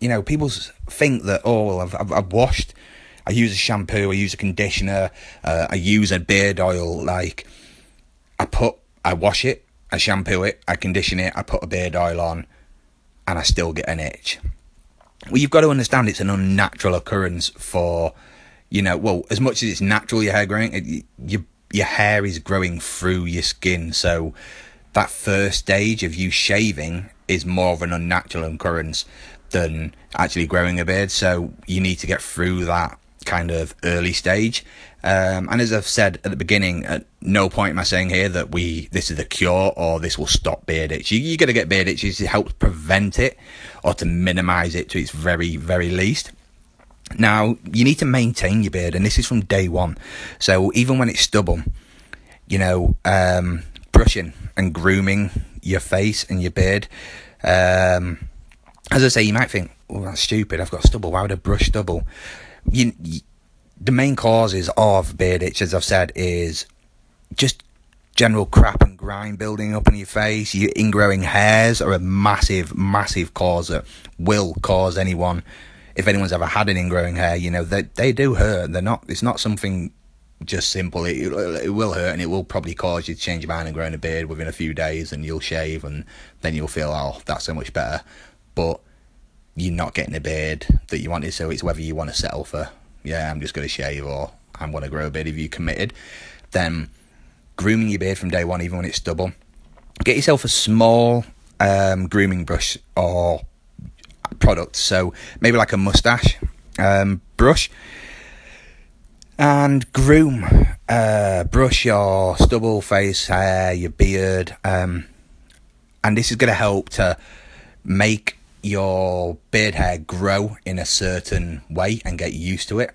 You know, people think that oh, well, I've, I've, I've washed, I use a shampoo, I use a conditioner, uh, I use a beard oil. Like, I put, I wash it, I shampoo it, I condition it, I put a beard oil on, and I still get an itch. Well, you've got to understand it's an unnatural occurrence for, you know, well, as much as it's natural, your hair growing, it, your your hair is growing through your skin, so that first stage of you shaving is more of an unnatural occurrence than actually growing a beard. So you need to get through that kind of early stage. Um, and as I've said at the beginning, at no point am I saying here that we this is the cure or this will stop beard itch. You, you got to get beard itch It helps prevent it or to minimise it to its very very least. Now you need to maintain your beard, and this is from day one. So even when it's stubble, you know, um, brushing and grooming your face and your beard. Um, as I say, you might think, "Oh, that's stupid. I've got stubble. Why would I brush stubble?" You, you, the main causes of beard itch, as I've said, is just general crap and grime building up in your face. Your ingrowing hairs are a massive, massive cause that will cause anyone. If anyone's ever had an ingrowing hair, you know they they do hurt. They're not. It's not something just simple. It, it will hurt and it will probably cause you to change your mind and grow a beard within a few days, and you'll shave and then you'll feel oh that's so much better. But you're not getting a beard that you wanted, so it's whether you want to settle for yeah, I'm just going to shave or I'm going to grow a beard. If you committed, then grooming your beard from day one, even when it's stubble. Get yourself a small um, grooming brush or product. So maybe like a mustache um, brush. And groom, uh, brush your stubble, face, hair, your beard. Um, and this is going to help to make your beard hair grow in a certain way and get used to it.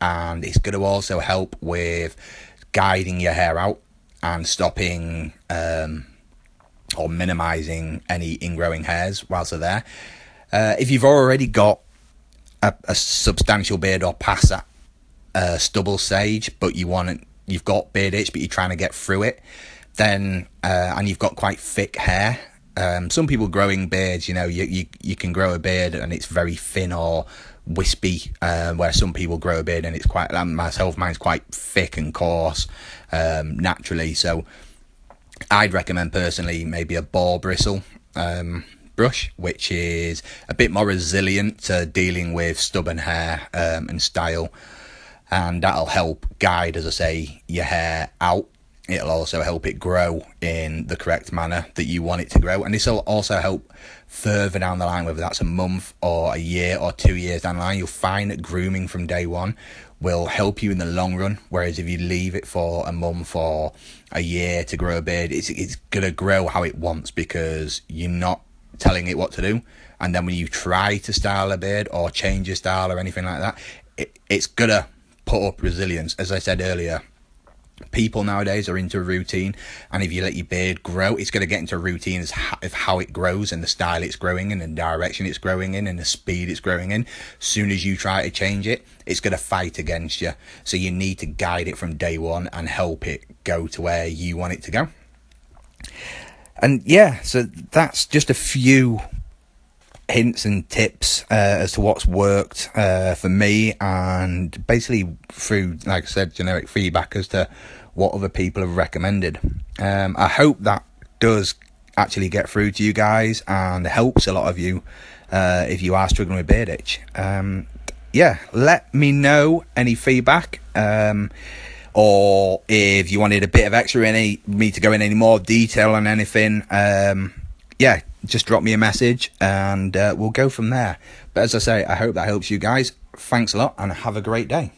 And it's going to also help with guiding your hair out and stopping um, or minimizing any ingrowing hairs whilst they're there. Uh, if you've already got a, a, substantial beard or past that uh, stubble stage, but you want it, you've got beard itch, but you're trying to get through it, then uh, and you've got quite thick hair, um, some people growing beards, you know, you, you you can grow a beard and it's very thin or wispy, um, where some people grow a beard and it's quite. Um, myself, mine's quite thick and coarse um, naturally. So, I'd recommend personally maybe a boar bristle um, brush, which is a bit more resilient to dealing with stubborn hair um, and style, and that'll help guide, as I say, your hair out It'll also help it grow in the correct manner that you want it to grow. And this will also help further down the line, whether that's a month or a year or two years down the line. You'll find that grooming from day one will help you in the long run. Whereas if you leave it for a month or a year to grow a beard, it's, it's going to grow how it wants because you're not telling it what to do. And then when you try to style a beard or change your style or anything like that, it, it's going to put up resilience. As I said earlier, people nowadays are into routine and if you let your beard grow it's going to get into routine of how it grows and the style it's growing in and the direction it's growing in and the speed it's growing in. Soon as you try to change it it's going to fight against you. So you need to guide it from day one and help it go to where you want it to go. And yeah so that's just a few hints and tips uh, as to what's worked uh, for me, and basically through, like I said, generic feedback as to what other people have recommended. Um, I hope that does actually get through to you guys and helps a lot of you uh, if you are struggling with beard itch. Um, yeah, let me know any feedback. Um, or if you wanted a bit of extra any me to go in any more detail on anything um, yeah just drop me a message and uh, we'll go from there. But as I say, I hope that helps you guys. Thanks a lot and have a great day.